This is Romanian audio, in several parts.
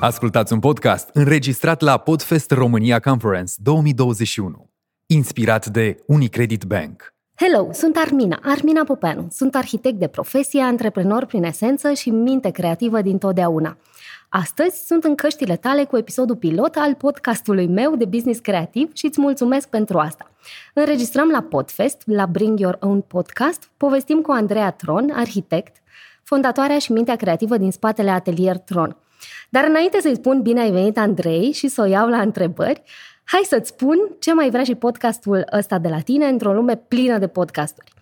Ascultați un podcast înregistrat la Podfest România Conference 2021, inspirat de Unicredit Bank. Hello, sunt Armina, Armina Popeanu. Sunt arhitect de profesie, antreprenor prin esență și minte creativă din totdeauna. Astăzi sunt în căștile tale cu episodul pilot al podcastului meu de business creativ și îți mulțumesc pentru asta. Înregistrăm la Podfest, la Bring Your Own Podcast, povestim cu Andreea Tron, arhitect, fondatoarea și mintea creativă din spatele Atelier Tron. Dar înainte să-i spun bine ai venit, Andrei, și să o iau la întrebări, hai să-ți spun ce mai vrea și podcastul ăsta de la tine într-o lume plină de podcasturi.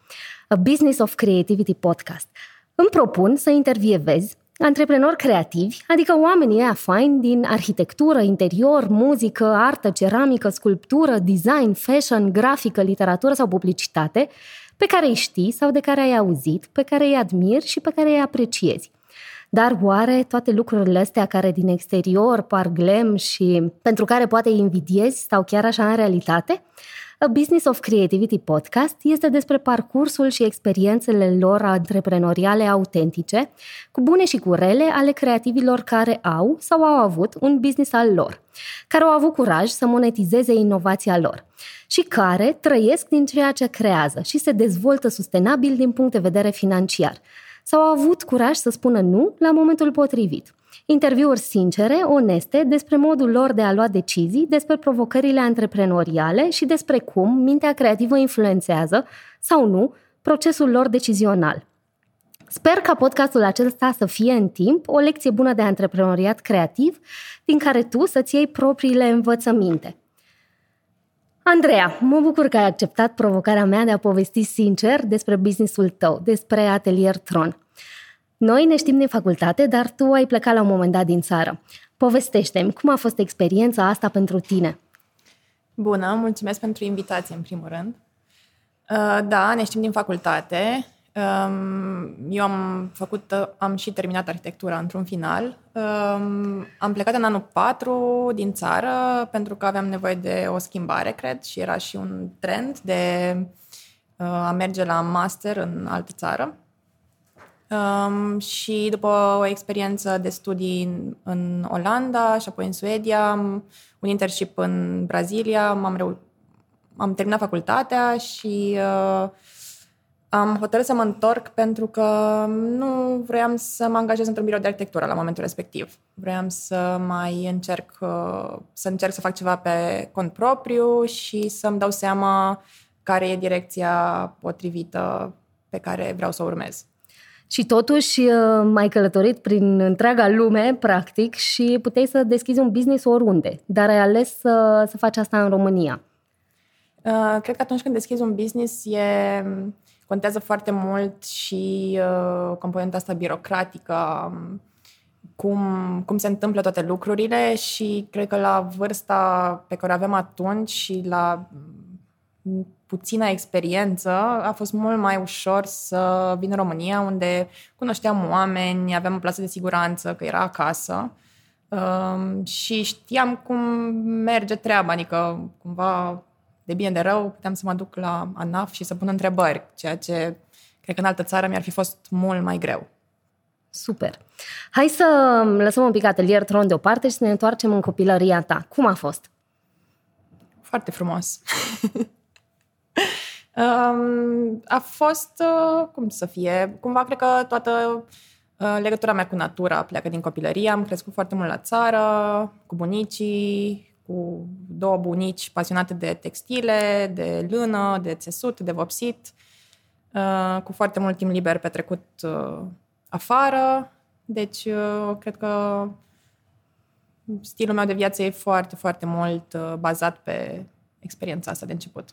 A Business of Creativity Podcast. Îmi propun să intervievezi antreprenori creativi, adică oamenii ăia faini din arhitectură, interior, muzică, artă, ceramică, sculptură, design, fashion, grafică, literatură sau publicitate, pe care îi știi sau de care ai auzit, pe care îi admiri și pe care îi apreciezi. Dar oare toate lucrurile astea care din exterior par glem și pentru care poate îi invidiezi stau chiar așa în realitate? A Business of Creativity podcast este despre parcursul și experiențele lor antreprenoriale autentice, cu bune și cu rele ale creativilor care au sau au avut un business al lor, care au avut curaj să monetizeze inovația lor și care trăiesc din ceea ce creează și se dezvoltă sustenabil din punct de vedere financiar – sau au avut curaj să spună nu la momentul potrivit. Interviuri sincere, oneste, despre modul lor de a lua decizii, despre provocările antreprenoriale și despre cum mintea creativă influențează, sau nu, procesul lor decizional. Sper ca podcastul acesta să fie în timp o lecție bună de antreprenoriat creativ, din care tu să-ți iei propriile învățăminte. Andreea, mă bucur că ai acceptat provocarea mea de a povesti sincer despre businessul tău, despre Atelier Tron. Noi ne știm din facultate, dar tu ai plecat la un moment dat din țară. Povestește-mi, cum a fost experiența asta pentru tine? Bună, mulțumesc pentru invitație, în primul rând. Uh, da, ne știm din facultate. Um, eu am făcut, am și terminat arhitectura într-un final. Um, am plecat în anul 4 din țară pentru că aveam nevoie de o schimbare, cred, și era și un trend de uh, a merge la master în altă țară. Um, și după o experiență de studii în, în Olanda și apoi în Suedia, un internship în Brazilia, am, reu- am terminat facultatea și uh, am hotărât să mă întorc pentru că nu vroiam să mă angajez într-un birou de arhitectură la momentul respectiv. Vroiam să mai încerc uh, să încerc să fac ceva pe cont propriu și să-mi dau seama care e direcția potrivită pe care vreau să o urmez. Și totuși uh, mai călătorit prin întreaga lume, practic, și puteai să deschizi un business oriunde, dar ai ales să, să faci asta în România. Uh, cred că atunci când deschizi un business e contează foarte mult și uh, componenta asta birocratică, um, cum, cum se întâmplă toate lucrurile și cred că la vârsta pe care o aveam atunci și la mm, puțină experiență, a fost mult mai ușor să vin în România, unde cunoșteam oameni, aveam o plasă de siguranță, că era acasă um, și știam cum merge treaba, adică cumva de bine de rău, puteam să mă duc la ANAF și să pun întrebări, ceea ce cred că în altă țară mi-ar fi fost mult mai greu. Super. Hai să lăsăm un pic atelier tron deoparte și să ne întoarcem în copilăria ta. Cum a fost? Foarte frumos. um, a fost, uh, cum să fie, cumva cred că toată uh, legătura mea cu natura pleacă din copilărie. Am crescut foarte mult la țară, cu bunicii, cu două bunici pasionate de textile, de lână, de țesut, de vopsit, uh, cu foarte mult timp liber petrecut uh, afară. Deci, uh, cred că stilul meu de viață e foarte, foarte mult bazat pe experiența asta de început.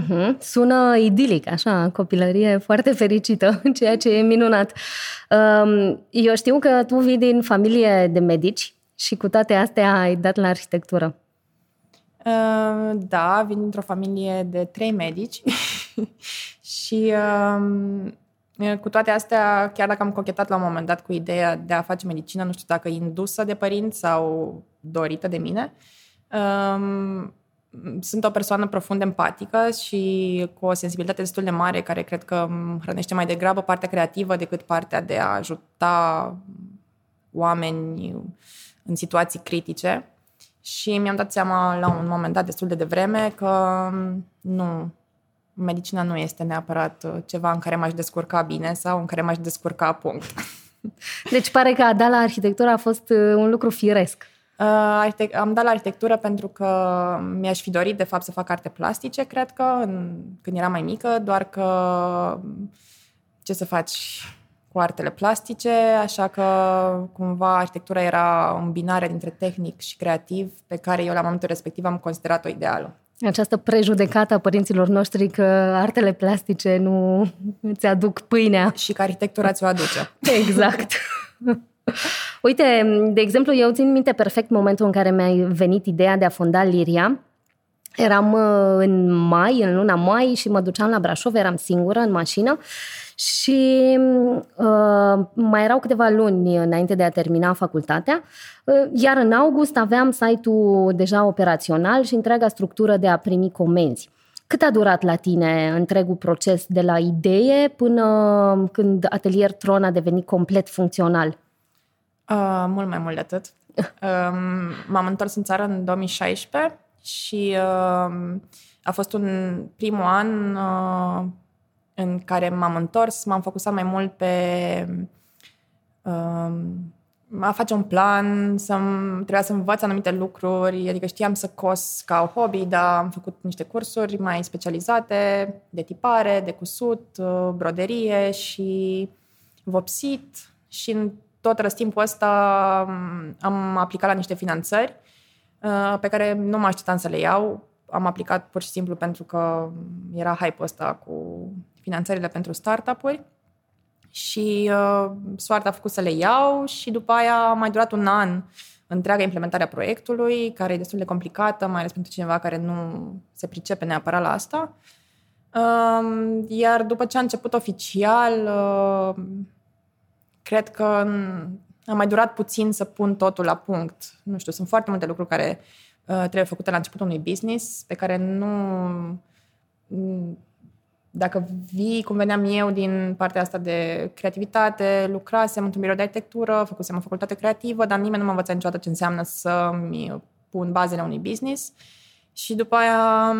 Uh-huh. Sună idilic, așa, copilărie foarte fericită, ceea ce e minunat. Um, eu știu că tu vii din familie de medici și cu toate astea ai dat la arhitectură. Uh, da, vin dintr-o familie de trei medici și uh, cu toate astea, chiar dacă am cochetat la un moment dat cu ideea de a face medicină, nu știu dacă indusă de părinți sau dorită de mine, uh, sunt o persoană profund empatică și cu o sensibilitate destul de mare, care cred că hrănește mai degrabă partea creativă decât partea de a ajuta oameni în situații critice și mi-am dat seama la un moment dat destul de devreme că nu, medicina nu este neapărat uh, ceva în care m-aș descurca bine sau în care m-aș descurca punct. Deci pare că a da la arhitectură a fost uh, un lucru firesc. Uh, am dat la arhitectură pentru că mi-aș fi dorit, de fapt, să fac arte plastice, cred că, când eram mai mică, doar că ce să faci cu artele plastice, așa că cumva arhitectura era o binare dintre tehnic și creativ pe care eu la momentul respectiv am considerat-o ideală. Această prejudecată a părinților noștri că artele plastice nu îți aduc pâinea. Și că arhitectura ți-o aduce. Exact. Uite, de exemplu, eu țin minte perfect momentul în care mi-a venit ideea de a fonda Liria. Eram uh, în mai, în luna mai și mă duceam la Brașov, eram singură în mașină și uh, mai erau câteva luni înainte de a termina facultatea, uh, iar în august aveam site-ul deja operațional și întreaga structură de a primi comenzi. Cât a durat la tine întregul proces de la idee până când Atelier Tron a devenit complet funcțional? Uh, mult mai mult de atât. Uh, m-am întors în țară în 2016 și uh, a fost un primul an uh, în care m-am întors, m-am focusat mai mult pe uh, a face un plan, să trebuia să învăț anumite lucruri, adică știam să cos ca o hobby, dar am făcut niște cursuri mai specializate de tipare, de cusut, uh, broderie și vopsit și în tot răstimpul ăsta um, am aplicat la niște finanțări uh, pe care nu mă așteptam să le iau. Am aplicat pur și simplu pentru că era hype-ul ăsta cu finanțările pentru startup-uri și uh, soarta a făcut să le iau și după aia a mai durat un an întreaga implementare a proiectului, care e destul de complicată, mai ales pentru cineva care nu se pricepe neapărat la asta. Uh, iar după ce a început oficial, uh, cred că a mai durat puțin să pun totul la punct. Nu știu, sunt foarte multe lucruri care uh, trebuie făcute la începutul unui business, pe care nu dacă vii, cum veneam eu, din partea asta de creativitate, lucrasem într-un birou de arhitectură, făcusem o facultate creativă, dar nimeni nu m-a învățat niciodată ce înseamnă să-mi pun bazele unui business. Și după aia,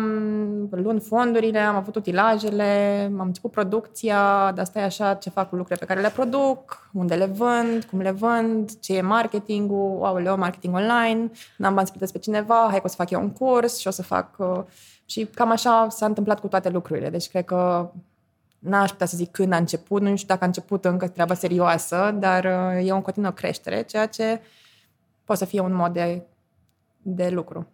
luând fondurile, am avut utilajele, am început producția, dar asta e așa ce fac cu lucrurile pe care le produc, unde le vând, cum le vând, ce e marketingul, aoleo, marketing online, n-am bani să pe cineva, hai că o să fac eu un curs și o să fac uh, și cam așa s-a întâmplat cu toate lucrurile. Deci cred că n-aș putea să zic când a început, nu știu dacă a început încă treaba serioasă, dar uh, e o continuă creștere, ceea ce poate să fie un mod de, de lucru.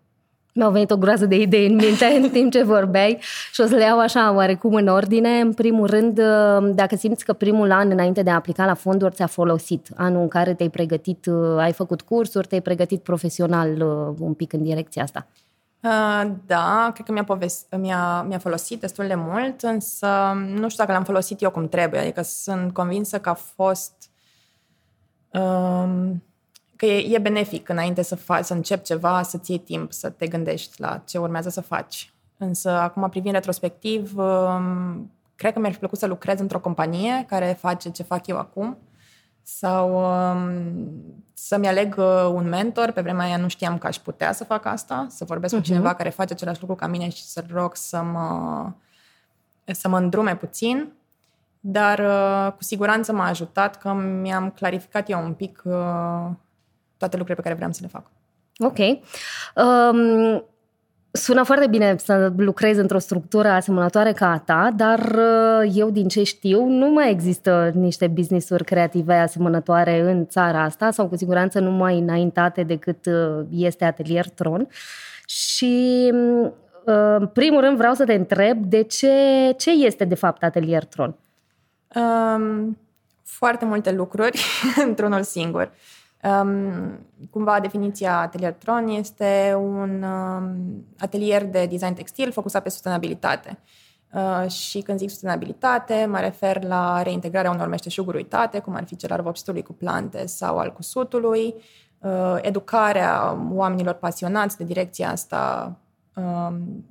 Mi-au venit o groază de idei în minte în timp ce vorbeai și o să le iau așa oarecum în ordine. În primul rând, uh, dacă simți că primul an înainte de a aplica la fonduri ți-a folosit, anul în care te-ai pregătit, uh, ai făcut cursuri, te-ai pregătit profesional un pic în direcția asta. Uh, da, cred că mi-a, povest- mi-a, mi-a folosit destul de mult, însă nu știu dacă l-am folosit eu cum trebuie. Adică sunt convinsă că a fost... Um, că e, e benefic înainte să, faci, să începi ceva, să-ți iei timp, să te gândești la ce urmează să faci. Însă, acum, privind retrospectiv, um, cred că mi-ar fi plăcut să lucrez într-o companie care face ce fac eu acum sau um, să-mi aleg uh, un mentor. Pe vremea aia nu știam că aș putea să fac asta, să vorbesc uh-huh. cu mhm. cineva care face același lucru ca mine și să-l rog să mă, să mă îndrume puțin. Dar uh, cu siguranță m-a ajutat că mi-am clarificat eu un pic uh, toate lucrurile pe care vreau să le fac. Ok. Um, Sună foarte bine să lucrezi într-o structură asemănătoare ca a ta, dar uh, eu din ce știu nu mai există niște business-uri creative asemănătoare în țara asta sau cu siguranță nu mai înaintate decât uh, este Atelier Tron. Și uh, în primul rând vreau să te întreb de ce, ce este de fapt Atelier Tron? Um, foarte multe lucruri într-unul singur. Uh, Um, cumva definiția Atelier Tron este un um, atelier de design textil focusat pe sustenabilitate. Uh, și când zic sustenabilitate, mă refer la reintegrarea unor meșteșuguri uitate, cum ar fi cel al vopsitului cu plante sau al cusutului, uh, educarea oamenilor pasionați de direcția asta um,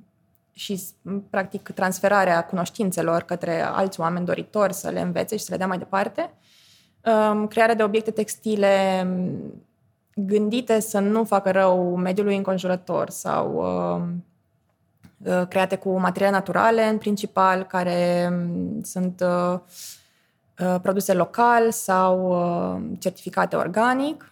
și, practic, transferarea cunoștințelor către alți oameni doritori să le învețe și să le dea mai departe. Um, crearea de obiecte textile um, gândite să nu facă rău mediului înconjurător sau uh, uh, create cu materiale naturale în principal, care um, sunt uh, uh, produse local sau uh, certificate organic.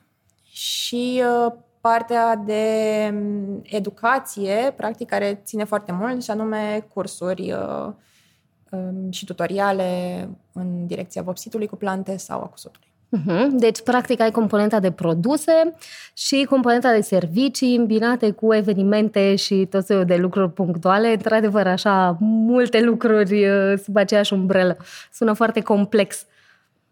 Și uh, partea de um, educație, practic, care ține foarte mult, și anume cursuri uh, um, și tutoriale în direcția vopsitului cu plante sau a cusutului. Mhm. Deci, practic, ai componenta de produse și componenta de servicii îmbinate cu evenimente și tot felul de lucruri punctuale. Într-adevăr, așa, multe lucruri uh, sub aceeași umbrelă. Sună foarte complex.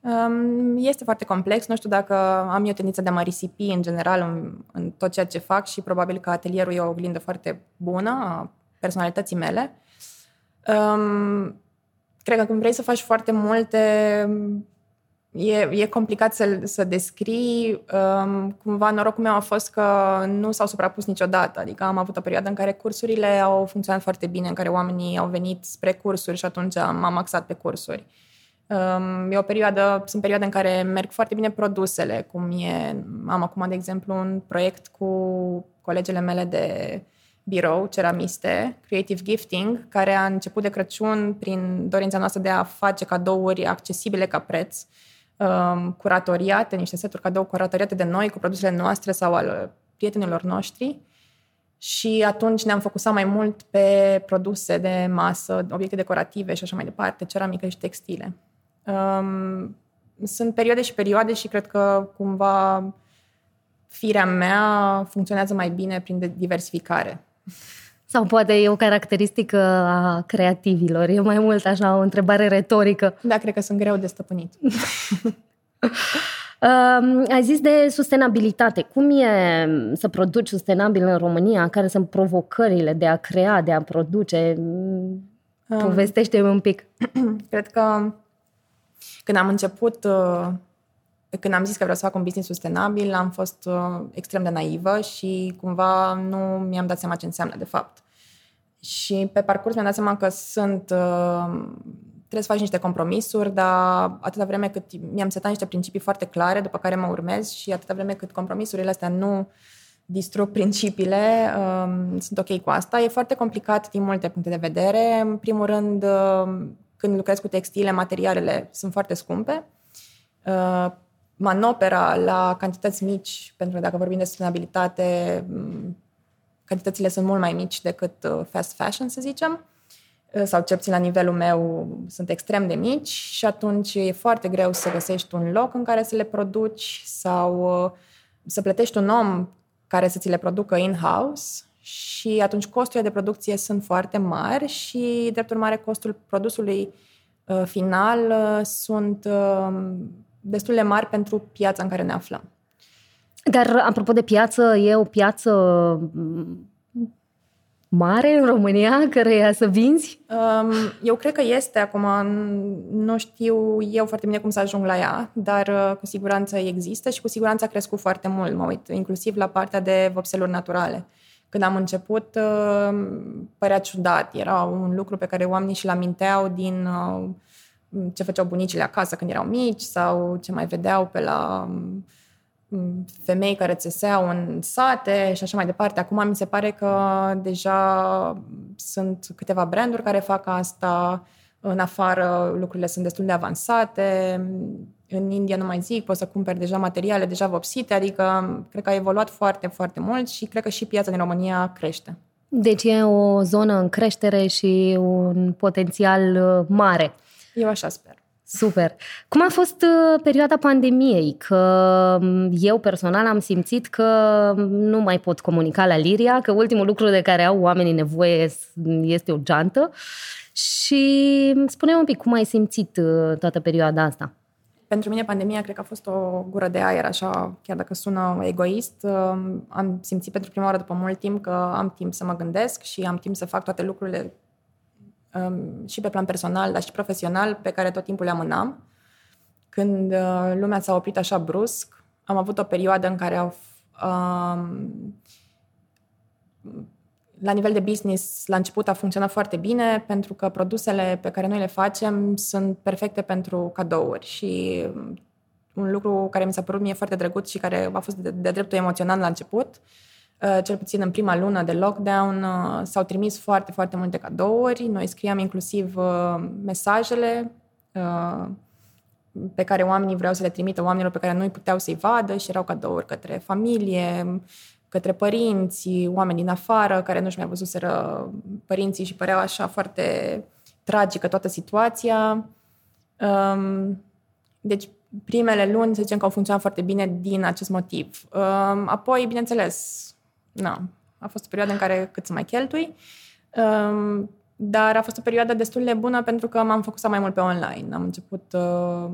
Um, este foarte complex. Nu știu dacă am eu tendința de a mă risipi în general în, în tot ceea ce fac și probabil că atelierul e o oglindă foarte bună a personalității mele. Um, cred că când vrei să faci foarte multe E, e complicat să, să descrii. Um, cumva norocul meu a fost că nu s-au suprapus niciodată. Adică am avut o perioadă în care cursurile au funcționat foarte bine, în care oamenii au venit spre cursuri și atunci m-am axat pe cursuri. Um, e o perioadă, sunt perioade în care merg foarte bine produsele, cum e, am acum, de exemplu, un proiect cu colegele mele de birou, ceramiste, Creative Gifting, care a început de Crăciun prin dorința noastră de a face cadouri accesibile ca preț um, curatoriate, niște seturi cadou curatoriate de noi cu produsele noastre sau al prietenilor noștri. Și atunci ne-am focusat mai mult pe produse de masă, obiecte decorative și așa mai departe, ceramică și textile. Um, sunt perioade și perioade și cred că cumva firea mea funcționează mai bine prin diversificare. Sau poate e o caracteristică a creativilor. E mai mult așa o întrebare retorică. Da, cred că sunt greu de stăpânit. Uh, ai zis de sustenabilitate. Cum e să produci sustenabil în România? Care sunt provocările de a crea, de a produce? Povestește-mi un pic. Cred că când am început, uh, când am zis că vreau să fac un business sustenabil, am fost uh, extrem de naivă și cumva nu mi-am dat seama ce înseamnă de fapt. Și pe parcurs mi-am dat seama că sunt uh, trebuie să faci niște compromisuri, dar atâta vreme cât mi-am setat niște principii foarte clare după care mă urmez și atâta vreme cât compromisurile astea nu distrug principiile, um, sunt ok cu asta. E foarte complicat din multe puncte de vedere. În primul rând, uh, când lucrez cu textile, materialele sunt foarte scumpe. Uh, manopera la cantități mici, pentru că dacă vorbim de sustenabilitate, cantitățile sunt mult mai mici decât uh, fast fashion, să zicem, uh, sau cel puțin la nivelul meu sunt extrem de mici și atunci e foarte greu să găsești un loc în care să le produci sau uh, să plătești un om care să ți le producă in-house și atunci costurile de producție sunt foarte mari și, drept urmare, costul produsului final sunt destul de mari pentru piața în care ne aflăm. Dar, apropo de piață, e o piață mare în România, care să vinzi? Um, eu cred că este acum, nu știu eu foarte bine cum să ajung la ea, dar uh, cu siguranță există și cu siguranță a crescut foarte mult, mă uit, inclusiv la partea de vopseluri naturale. Când am început, uh, părea ciudat, era un lucru pe care oamenii și-l aminteau din uh, ce făceau bunicile acasă când erau mici sau ce mai vedeau pe la femei care țeseau în sate și așa mai departe. Acum mi se pare că deja sunt câteva branduri care fac asta. În afară lucrurile sunt destul de avansate. În India, nu mai zic, poți să cumperi deja materiale deja vopsite, adică cred că a evoluat foarte, foarte mult și cred că și piața din România crește. Deci e o zonă în creștere și un potențial uh, mare. Eu așa sper. Super. Cum a fost uh, perioada pandemiei? Că um, eu personal am simțit că nu mai pot comunica la Liria, că ultimul lucru de care au oamenii nevoie este o geantă. Și spune un pic cum ai simțit uh, toată perioada asta? Pentru mine pandemia cred că a fost o gură de aer, așa, chiar dacă sună egoist. Um, am simțit pentru prima oară după mult timp că am timp să mă gândesc și am timp să fac toate lucrurile um, și pe plan personal, dar și profesional, pe care tot timpul le amânam. Când uh, lumea s-a oprit așa brusc, am avut o perioadă în care au, um, la nivel de business, la început a funcționat foarte bine, pentru că produsele pe care noi le facem sunt perfecte pentru cadouri și un lucru care mi s-a părut mie foarte drăguț și care a fost de, de dreptul emoțional la început. Uh, cel puțin în prima lună de lockdown uh, s-au trimis foarte, foarte multe cadouri. Noi scriam inclusiv uh, mesajele pe care oamenii vreau să le trimită oamenilor pe care nu puteau să-i vadă și erau cadouri către familie, către părinți, oameni din afară care nu-și mai văzuseră părinții și păreau așa foarte tragică toată situația. Um, deci, primele luni, să zicem că au funcționat foarte bine din acest motiv. Um, apoi, bineînțeles, na, a fost o perioadă în care cât să mai cheltui, um, dar a fost o perioadă destul de bună pentru că m-am focusat mai mult pe online. Am început uh,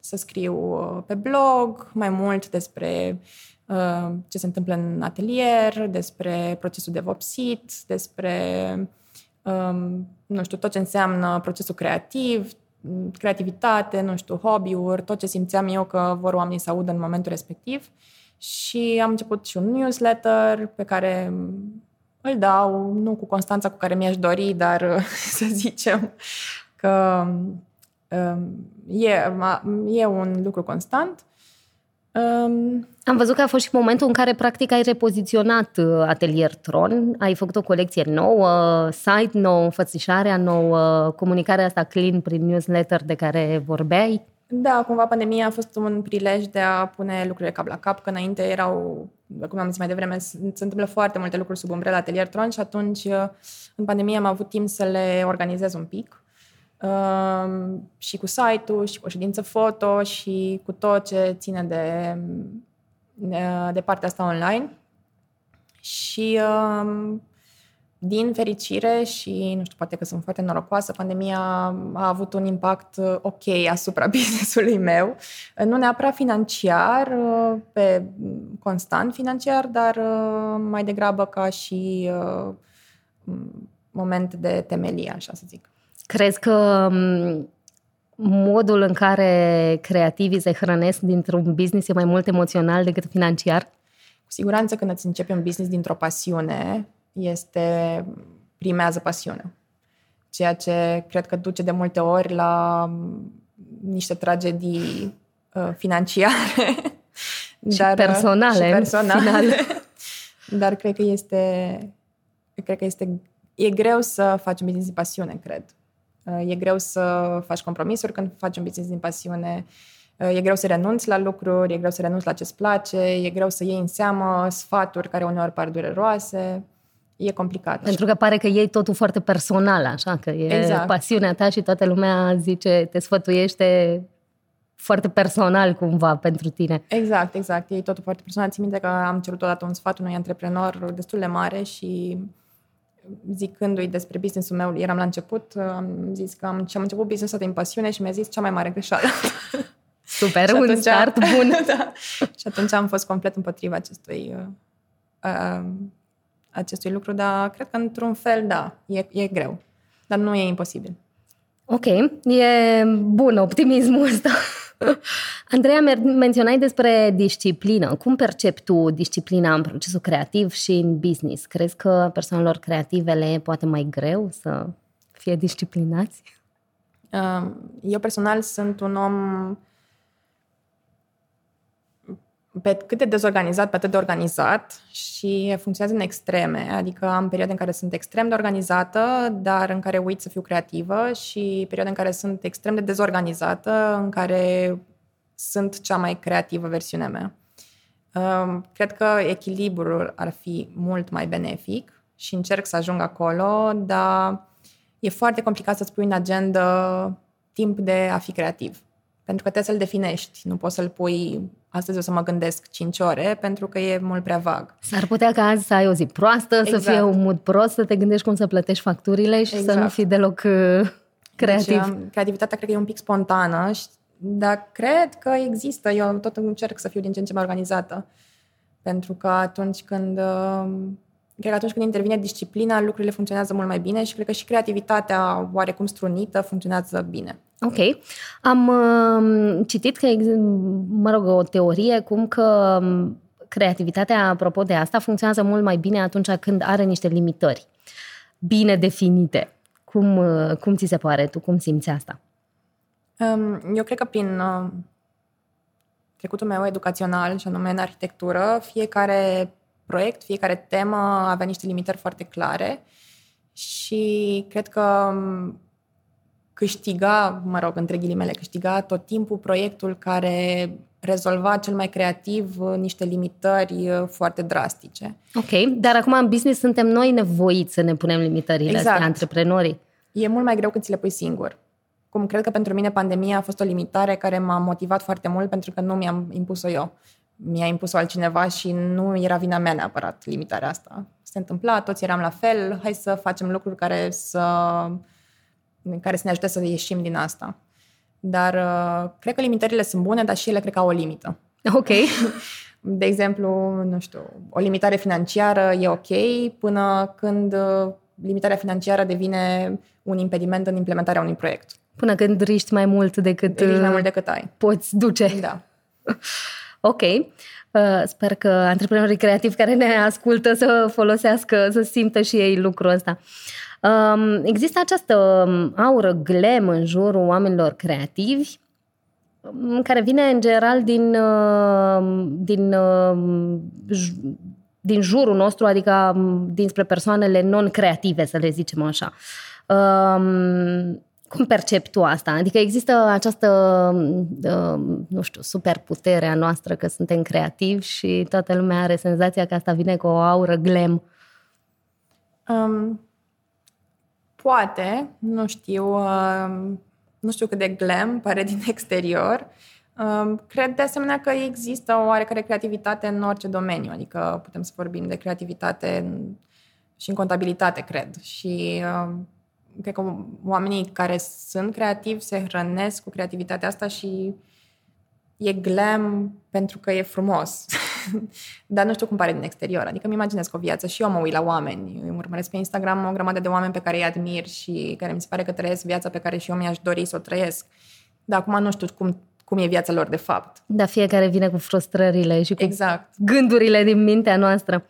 să scriu uh, pe blog mai mult despre uh, ce se întâmplă în atelier, despre procesul de vopsit, despre um, nu știu, tot ce înseamnă procesul creativ, creativitate, nu știu, hobby-uri, tot ce simțeam eu că vor oamenii să audă în momentul respectiv. Și am început și un newsletter pe care îl dau, nu cu constanța cu care mi-aș dori, dar să zicem că um, e, e un lucru constant. Um, Am văzut că a fost și momentul în care practic ai repoziționat uh, Atelier Tron, ai făcut o colecție nouă, site nou, înfățișarea nouă, comunicarea asta clean prin newsletter de care vorbeai. Da, cumva pandemia a fost un prilej de a pune lucrurile cap la cap, că înainte erau, cum am zis mai devreme, se întâmplă foarte multe lucruri sub umbrela Atelier Tron și atunci în pandemie am avut timp să le organizez un pic. Uh, și cu site-ul, și cu o ședință foto, și cu tot ce ține de, de partea asta online. Și uh, din fericire și, nu știu, poate că sunt foarte norocoasă, pandemia a avut un impact uh, ok asupra businessului meu. Nu neapărat financiar, uh, pe constant financiar, dar uh, mai degrabă ca și moment de temelie, așa să zic. Crezi că um, modul în care creativii se hrănesc dintr-un business e mai mult emoțional decât financiar? Cu siguranță când îți începi un business dintr-o pasiune, este primează pasiunea. Ceea ce cred că duce de multe ori la niște tragedii uh, financiare. Și dar, personale. Și personale. dar cred că este cred că este e greu să faci un business din pasiune, cred. Uh, e greu să faci compromisuri când faci un business din pasiune. Uh, e greu să renunți la lucruri, e greu să renunți la ce-ți place, e greu să iei în seamă sfaturi care uneori par dureroase e complicat. Pentru că pare că iei totul foarte personal, așa, că e exact. pasiunea ta și toată lumea zice, te sfătuiește foarte personal cumva pentru tine. Exact, exact. E totul foarte personal. Țin minte că am cerut odată un sfat unui antreprenor destul de mare și zicându-i despre business-ul meu, eram la început, am zis că am, am început business-ul din pasiune și mi-a zis cea mai mare greșeală. Super, un atunci, start bun. da, și atunci am fost complet împotriva acestui uh, uh, acestui lucru, dar cred că într-un fel, da, e, e greu. Dar nu e imposibil. Ok, e bun optimismul ăsta. Andreea, menționai despre disciplină. Cum percepi tu disciplina în procesul creativ și în business? Crezi că persoanelor creative le e poate mai greu să fie disciplinați? Eu personal sunt un om pe cât de dezorganizat, pe atât de organizat și funcționează în extreme. Adică am perioade în care sunt extrem de organizată, dar în care uit să fiu creativă și perioade în care sunt extrem de dezorganizată, în care sunt cea mai creativă versiunea mea. Um, cred că echilibrul ar fi mult mai benefic și încerc să ajung acolo, dar e foarte complicat să-ți pui în agenda timp de a fi creativ. Pentru că trebuie să-l definești. Nu poți să-l pui astăzi o să mă gândesc 5 ore pentru că e mult prea vag. S-ar putea ca azi să ai o zi proastă, exact. să fie un mood prost, să te gândești cum să plătești facturile și exact. să nu exact. fii deloc uh, creativ. Deci, creativitatea cred că e un pic spontană, dar cred că există. Eu tot încerc să fiu din ce în ce mai organizată. Pentru că atunci când uh, cred că atunci când intervine disciplina, lucrurile funcționează mult mai bine și cred că și creativitatea oarecum strunită funcționează bine. Ok. Am uh, citit că, mă rog, o teorie cum că um, creativitatea, apropo de asta, funcționează mult mai bine atunci când are niște limitări bine definite. Cum, uh, cum ți se pare? Tu cum simți asta? Um, eu cred că prin uh, trecutul meu educațional, și anume în arhitectură, fiecare proiect, fiecare temă avea niște limitări foarte clare și cred că câștiga, mă rog, între ghilimele, câștiga tot timpul proiectul care rezolva cel mai creativ uh, niște limitări uh, foarte drastice. Ok, dar acum în business suntem noi nevoiți să ne punem limitările exact. astea, antreprenorii. E mult mai greu când ți le pui singur. Cum cred că pentru mine pandemia a fost o limitare care m-a motivat foarte mult pentru că nu mi-am impus-o eu. Mi-a impus-o altcineva și nu era vina mea neapărat limitarea asta. Se întâmpla, toți eram la fel, hai să facem lucruri care să, care să ne ajute să ieșim din asta. Dar uh, cred că limitările sunt bune, dar și ele cred că au o limită. Ok. De exemplu, nu știu, o limitare financiară e ok până când uh, limitarea financiară devine un impediment în implementarea unui proiect. Până când riști mai mult decât, riști mai mult decât ai. Poți duce. Da. ok. Uh, sper că antreprenorii creativi care ne ascultă să folosească, să simtă și ei lucrul ăsta. Um, există această um, aură glam în jurul oamenilor creativi um, care vine în general din, uh, din, uh, din jurul nostru, adică dinspre persoanele non-creative, să le zicem așa. Um, cum percepi tu asta? Adică există această, nu știu, superputere a noastră că suntem creativi și toată lumea are senzația că asta vine cu o aură glam. Um, Poate, nu știu, uh, nu știu cât de glam pare din exterior. Uh, cred de asemenea că există o oarecare creativitate în orice domeniu, adică putem să vorbim de creativitate în, și în contabilitate, cred. Și uh, cred că oamenii care sunt creativi se hrănesc cu creativitatea asta și e glam pentru că e frumos. Dar nu știu cum pare din exterior. Adică îmi imaginez că o viață și eu mă uit la oameni. Îmi urmăresc pe Instagram o grămadă de oameni pe care îi admir și care mi se pare că trăiesc viața pe care și eu mi-aș dori să o trăiesc. Dar acum nu știu cum, cum e viața lor de fapt. Da, fiecare vine cu frustrările și cu exact. gândurile din mintea noastră.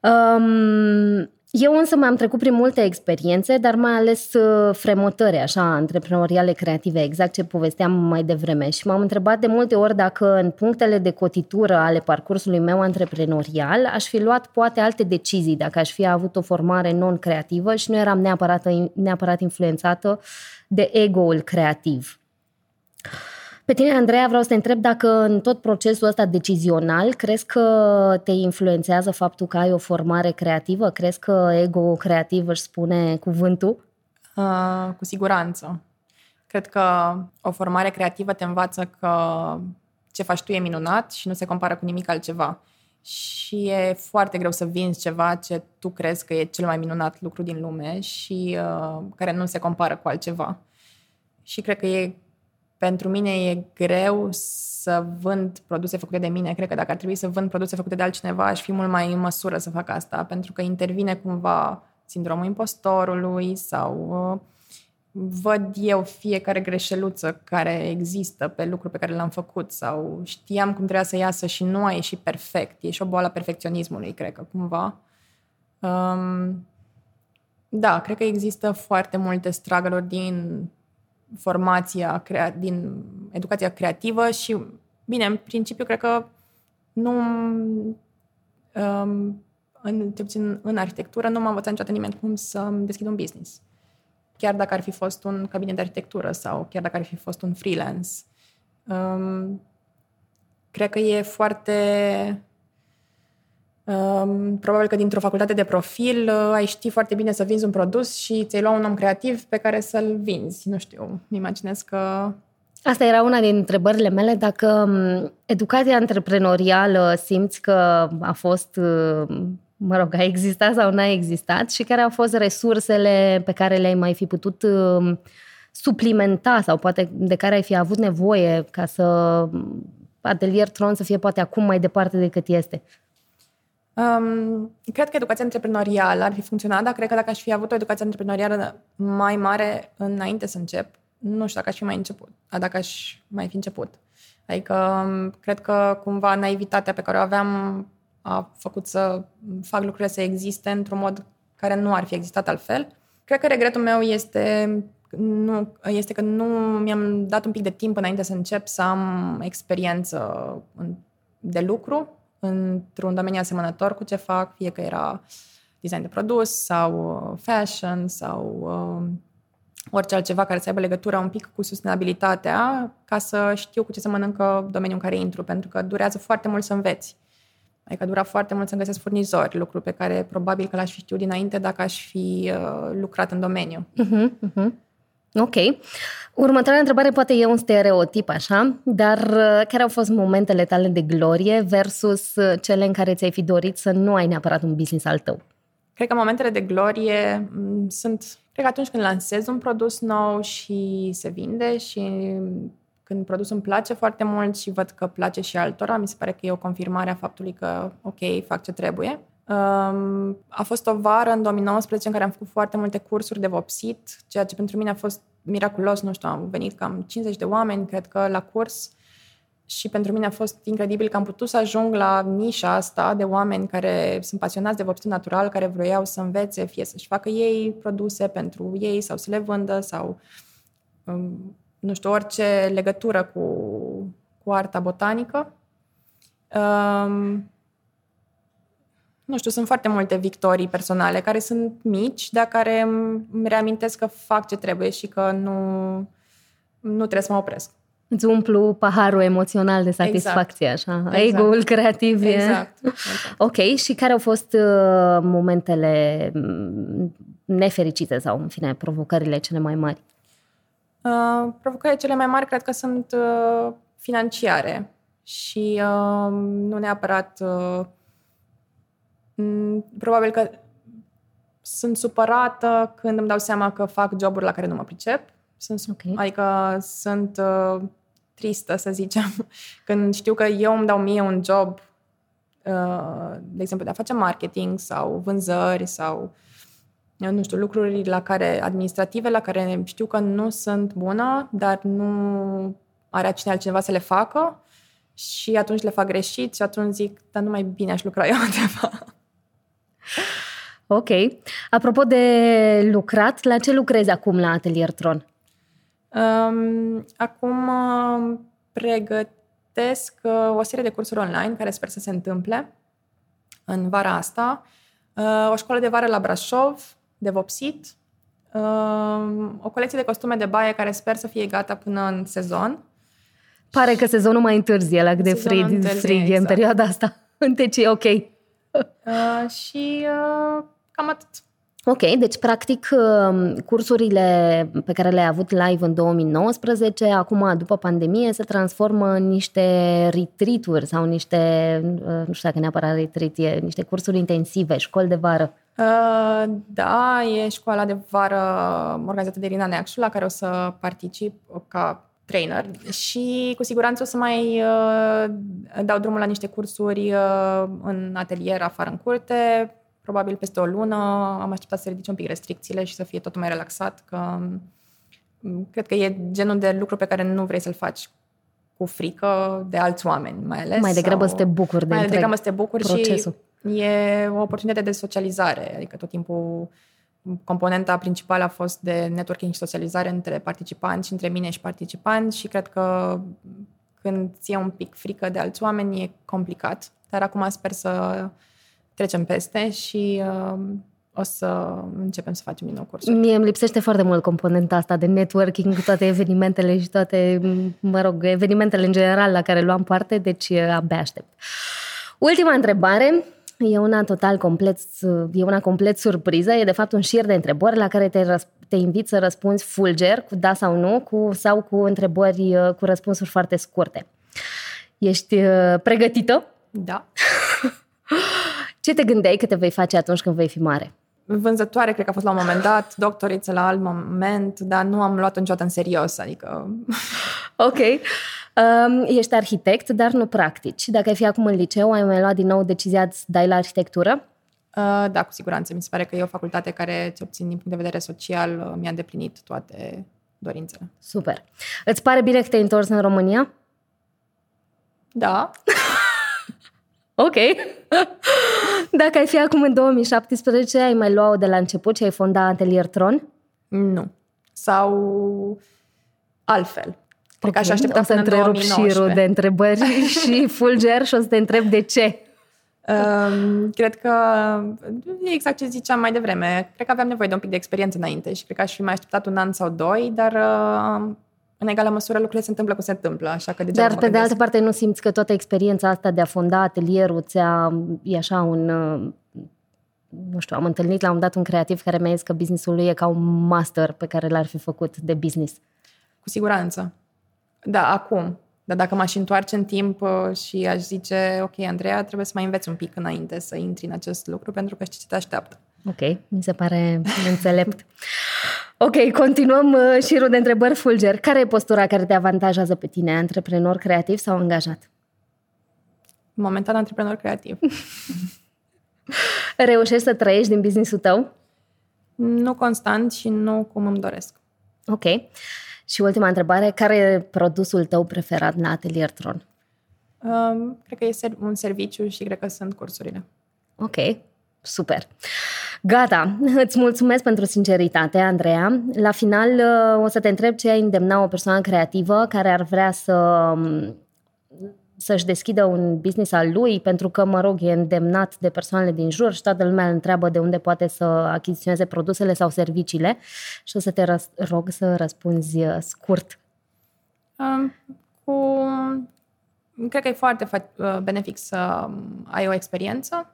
Um, eu însă m-am trecut prin multe experiențe, dar mai ales uh, fremutări așa antreprenoriale creative, exact ce povesteam mai devreme și m-am întrebat de multe ori dacă în punctele de cotitură ale parcursului meu antreprenorial aș fi luat poate alte decizii dacă aș fi avut o formare non-creativă și nu eram neapărat, neapărat influențată de ego-ul creativ. Pe tine, Andreea, vreau să te întreb dacă în tot procesul ăsta decizional crezi că te influențează faptul că ai o formare creativă? Crezi că ego creativ își spune cuvântul? Uh, cu siguranță. Cred că o formare creativă te învață că ce faci tu e minunat și nu se compară cu nimic altceva. Și e foarte greu să vinzi ceva ce tu crezi că e cel mai minunat lucru din lume și uh, care nu se compară cu altceva. Și cred că e pentru mine e greu să vând produse făcute de mine. Cred că dacă ar trebui să vând produse făcute de altcineva, aș fi mult mai în măsură să fac asta, pentru că intervine cumva sindromul impostorului sau uh, văd eu fiecare greșeluță care există pe lucru pe care l-am făcut sau știam cum trebuia să iasă și nu a ieșit perfect. E și o boală a perfecționismului, cred că, cumva. Um, da, cred că există foarte multe struggle din formația crea- din educația creativă și, bine, în principiu, cred că nu um, în, puțin în arhitectură, nu m-a învățat niciodată nimeni cum să deschid un business. Chiar dacă ar fi fost un cabinet de arhitectură sau chiar dacă ar fi fost un freelance. Um, cred că e foarte Probabil că dintr-o facultate de profil uh, ai ști foarte bine să vinzi un produs și ți-ai lua un om creativ pe care să-l vinzi. Nu știu, imaginez că... Asta era una din întrebările mele, dacă um, educația antreprenorială simți că a fost, uh, mă rog, a existat sau n-a existat și care au fost resursele pe care le-ai mai fi putut um, suplimenta sau poate de care ai fi avut nevoie ca să um, Atelier Tron să fie poate acum mai departe decât este. Um, cred că educația antreprenorială ar fi funcționat, dar cred că dacă aș fi avut o educație antreprenorială mai mare înainte să încep, nu știu dacă aș fi mai început, dacă aș mai fi început. Adică um, cred că cumva naivitatea pe care o aveam a făcut să fac lucrurile să existe într-un mod care nu ar fi existat altfel. Cred că regretul meu este nu, este că nu mi-am dat un pic de timp înainte să încep să am experiență de lucru într-un domeniu asemănător cu ce fac, fie că era design de produs sau uh, fashion sau uh, orice altceva care să aibă legătură un pic cu sustenabilitatea, ca să știu cu ce să mănâncă domeniul în care intru, pentru că durează foarte mult să înveți. Adică dura foarte mult să-mi găsesc furnizori, lucru pe care probabil că l-aș fi știut dinainte dacă aș fi uh, lucrat în domeniu. Uh-huh, uh-huh. Ok. Următoarea întrebare poate e un stereotip, așa, dar uh, care au fost momentele tale de glorie versus uh, cele în care ți-ai fi dorit să nu ai neapărat un business al tău? Cred că momentele de glorie mm, sunt, cred că atunci când lansez un produs nou și se vinde și când produsul îmi place foarte mult și văd că place și altora, mi se pare că e o confirmare a faptului că, ok, fac ce trebuie. Um, a fost o vară în 2019 în care am făcut foarte multe cursuri de vopsit, ceea ce pentru mine a fost miraculos, nu știu, am venit cam 50 de oameni, cred că, la curs și pentru mine a fost incredibil că am putut să ajung la nișa asta de oameni care sunt pasionați de vopsit natural, care vroiau să învețe, fie să-și facă ei produse pentru ei sau să le vândă sau, um, nu știu, orice legătură cu, cu arta botanică. Um, nu știu, sunt foarte multe victorii personale care sunt mici, dar care îmi reamintesc că fac ce trebuie și că nu, nu trebuie să mă opresc. Îți umplu paharul emoțional de satisfacție, exact. așa. Exact. Ego-ul creativ. Exact. exact. Ok, și care au fost uh, momentele mm, nefericite sau, în fine, provocările cele mai mari? Uh, provocările cele mai mari cred că sunt uh, financiare și uh, nu neapărat uh, Mm, probabil că sunt supărată când îmi dau seama că fac joburi la care nu mă pricep. Sunt, okay. Adică sunt uh, tristă, să zicem, când știu că eu îmi dau mie un job, uh, de exemplu, de a face marketing sau vânzări sau, nu știu, lucruri la care, administrative, la care știu că nu sunt bună, dar nu are cine altcineva să le facă și atunci le fac greșit și atunci zic, dar nu mai bine aș lucra eu undeva. Ok. Apropo de lucrat, la ce lucrezi acum la Atelier Tron? Um, acum uh, pregătesc uh, o serie de cursuri online care sper să se întâmple în vara asta. Uh, o școală de vară la Brașov, de vopsit, uh, o colecție de costume de baie care sper să fie gata până în sezon. Pare că sezonul mai întârzie la de frig, frig exact. în perioada asta. Deci e ok. Uh, și uh, cam atât. Ok, deci practic um, cursurile pe care le-ai avut live în 2019, acum după pandemie, se transformă în niște retreat-uri sau niște, uh, nu știu dacă neapărat retreat, e, niște cursuri intensive, școli de vară. Uh, da, e școala de vară organizată de Irina Neacșu, la care o să particip ca trainer și cu siguranță o să mai uh, dau drumul la niște cursuri uh, în atelier, afară în curte, probabil peste o lună. Am așteptat să ridice un pic restricțiile și să fie totul mai relaxat, că um, cred că e genul de lucru pe care nu vrei să-l faci cu frică de alți oameni, mai ales. Mai degrabă sau, să te bucuri de Mai degrabă să te bucuri procesul. și e o oportunitate de socializare, adică tot timpul componenta principală a fost de networking și socializare între participanți și între mine și participanți și cred că când ți e un pic frică de alți oameni e complicat, dar acum sper să trecem peste și uh, o să începem să facem din nou cursuri. Mie îmi lipsește foarte mult componenta asta de networking, toate evenimentele și toate, mă rog, evenimentele în general la care luam parte, deci uh, abia aștept. Ultima întrebare. E una total complet, e una complet surpriză, e de fapt un șir de întrebări la care te, te invit să răspunzi fulger, cu da sau nu, cu, sau cu întrebări uh, cu răspunsuri foarte scurte. Ești uh, pregătită? Da. Ce te gândeai că te vei face atunci când vei fi mare? Vânzătoare, cred că a fost la un moment dat, doctoriță la alt moment, dar nu am luat niciodată în serios, adică... ok. Um, ești arhitect, dar nu practici. Dacă ai fi acum în liceu, ai mai luat din nou decizia să dai la arhitectură? Uh, da, cu siguranță. Mi se pare că e o facultate care, ce obțin din punct de vedere social, uh, mi-a îndeplinit toate dorințele. Super. Îți pare bine că te-ai întors în România? Da. ok. Dacă ai fi acum în 2017, ai mai lua-o de la început și ai fonda Atelier Tron? Nu. sau altfel. Cred că aș aștepta o să întrerup șirul de întrebări și fulger și o să te întreb de ce. Um, cred că e exact ce ziceam mai devreme. Cred că aveam nevoie de un pic de experiență înainte și cred că aș fi mai așteptat un an sau doi, dar uh, în egală măsură lucrurile se întâmplă cum se întâmplă, așa că degeaba Dar pe de altă parte nu simți că toată experiența asta de a fonda atelierul ți-a, e așa un, uh, nu știu, am întâlnit la un dat un creativ care mi-a zis că businessul lui e ca un master pe care l-ar fi făcut de business. Cu siguranță. Da, acum. Dar dacă m-aș întoarce în timp uh, și aș zice, ok, Andreea, trebuie să mai înveți un pic înainte să intri în acest lucru, pentru că știi ce te așteaptă. Ok, mi se pare înțelept. Ok, continuăm uh, șirul de întrebări fulger. Care e postura care te avantajează pe tine, antreprenor creativ sau angajat? Momentan antreprenor creativ. Reușești să trăiești din businessul tău? Nu constant și nu cum îmi doresc. Ok. Și ultima întrebare, care e produsul tău preferat la Atelier Tron? Um, cred că e un serviciu și cred că sunt cursurile. Ok, super. Gata, îți mulțumesc pentru sinceritate, Andreea. La final uh, o să te întreb ce ai îndemna o persoană creativă care ar vrea să um, să-și deschidă un business al lui, pentru că, mă rog, e îndemnat de persoanele din jur și toată lumea îl întreabă de unde poate să achiziționeze produsele sau serviciile și o să te rog să răspunzi uh, scurt. Um, cu... Cred că e foarte uh, benefic să um, ai o experiență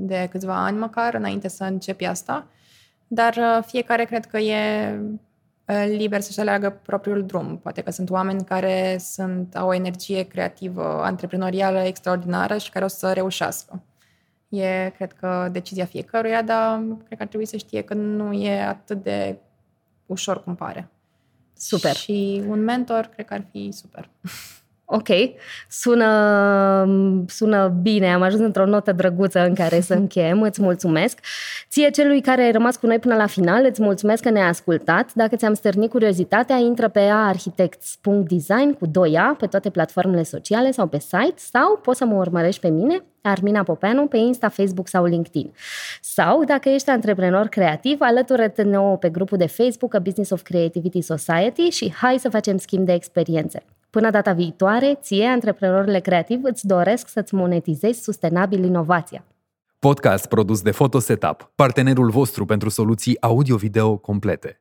de câțiva ani măcar înainte să începi asta, dar uh, fiecare cred că e liber să-și aleagă propriul drum. Poate că sunt oameni care sunt, au o energie creativă, antreprenorială extraordinară și care o să reușească. E, cred că, decizia fiecăruia, dar cred că ar trebui să știe că nu e atât de ușor cum pare. Super. Și un mentor, cred că ar fi super. Ok, sună, sună bine, am ajuns într-o notă drăguță în care să încheiem, îți mulțumesc. Ție celui care ai rămas cu noi până la final, îți mulțumesc că ne-ai ascultat. Dacă ți-am stârnit curiozitatea, intră pe arhitects.design cu 2A pe toate platformele sociale sau pe site sau poți să mă urmărești pe mine, Armina Popeanu, pe Insta, Facebook sau LinkedIn. Sau, dacă ești antreprenor creativ, alătură-te nouă pe grupul de Facebook A Business of Creativity Society și hai să facem schimb de experiențe. Până data viitoare, ție, antreprenorile creativ, îți doresc să-ți monetizezi sustenabil inovația. Podcast produs de Photo Setup, partenerul vostru pentru soluții audio-video complete.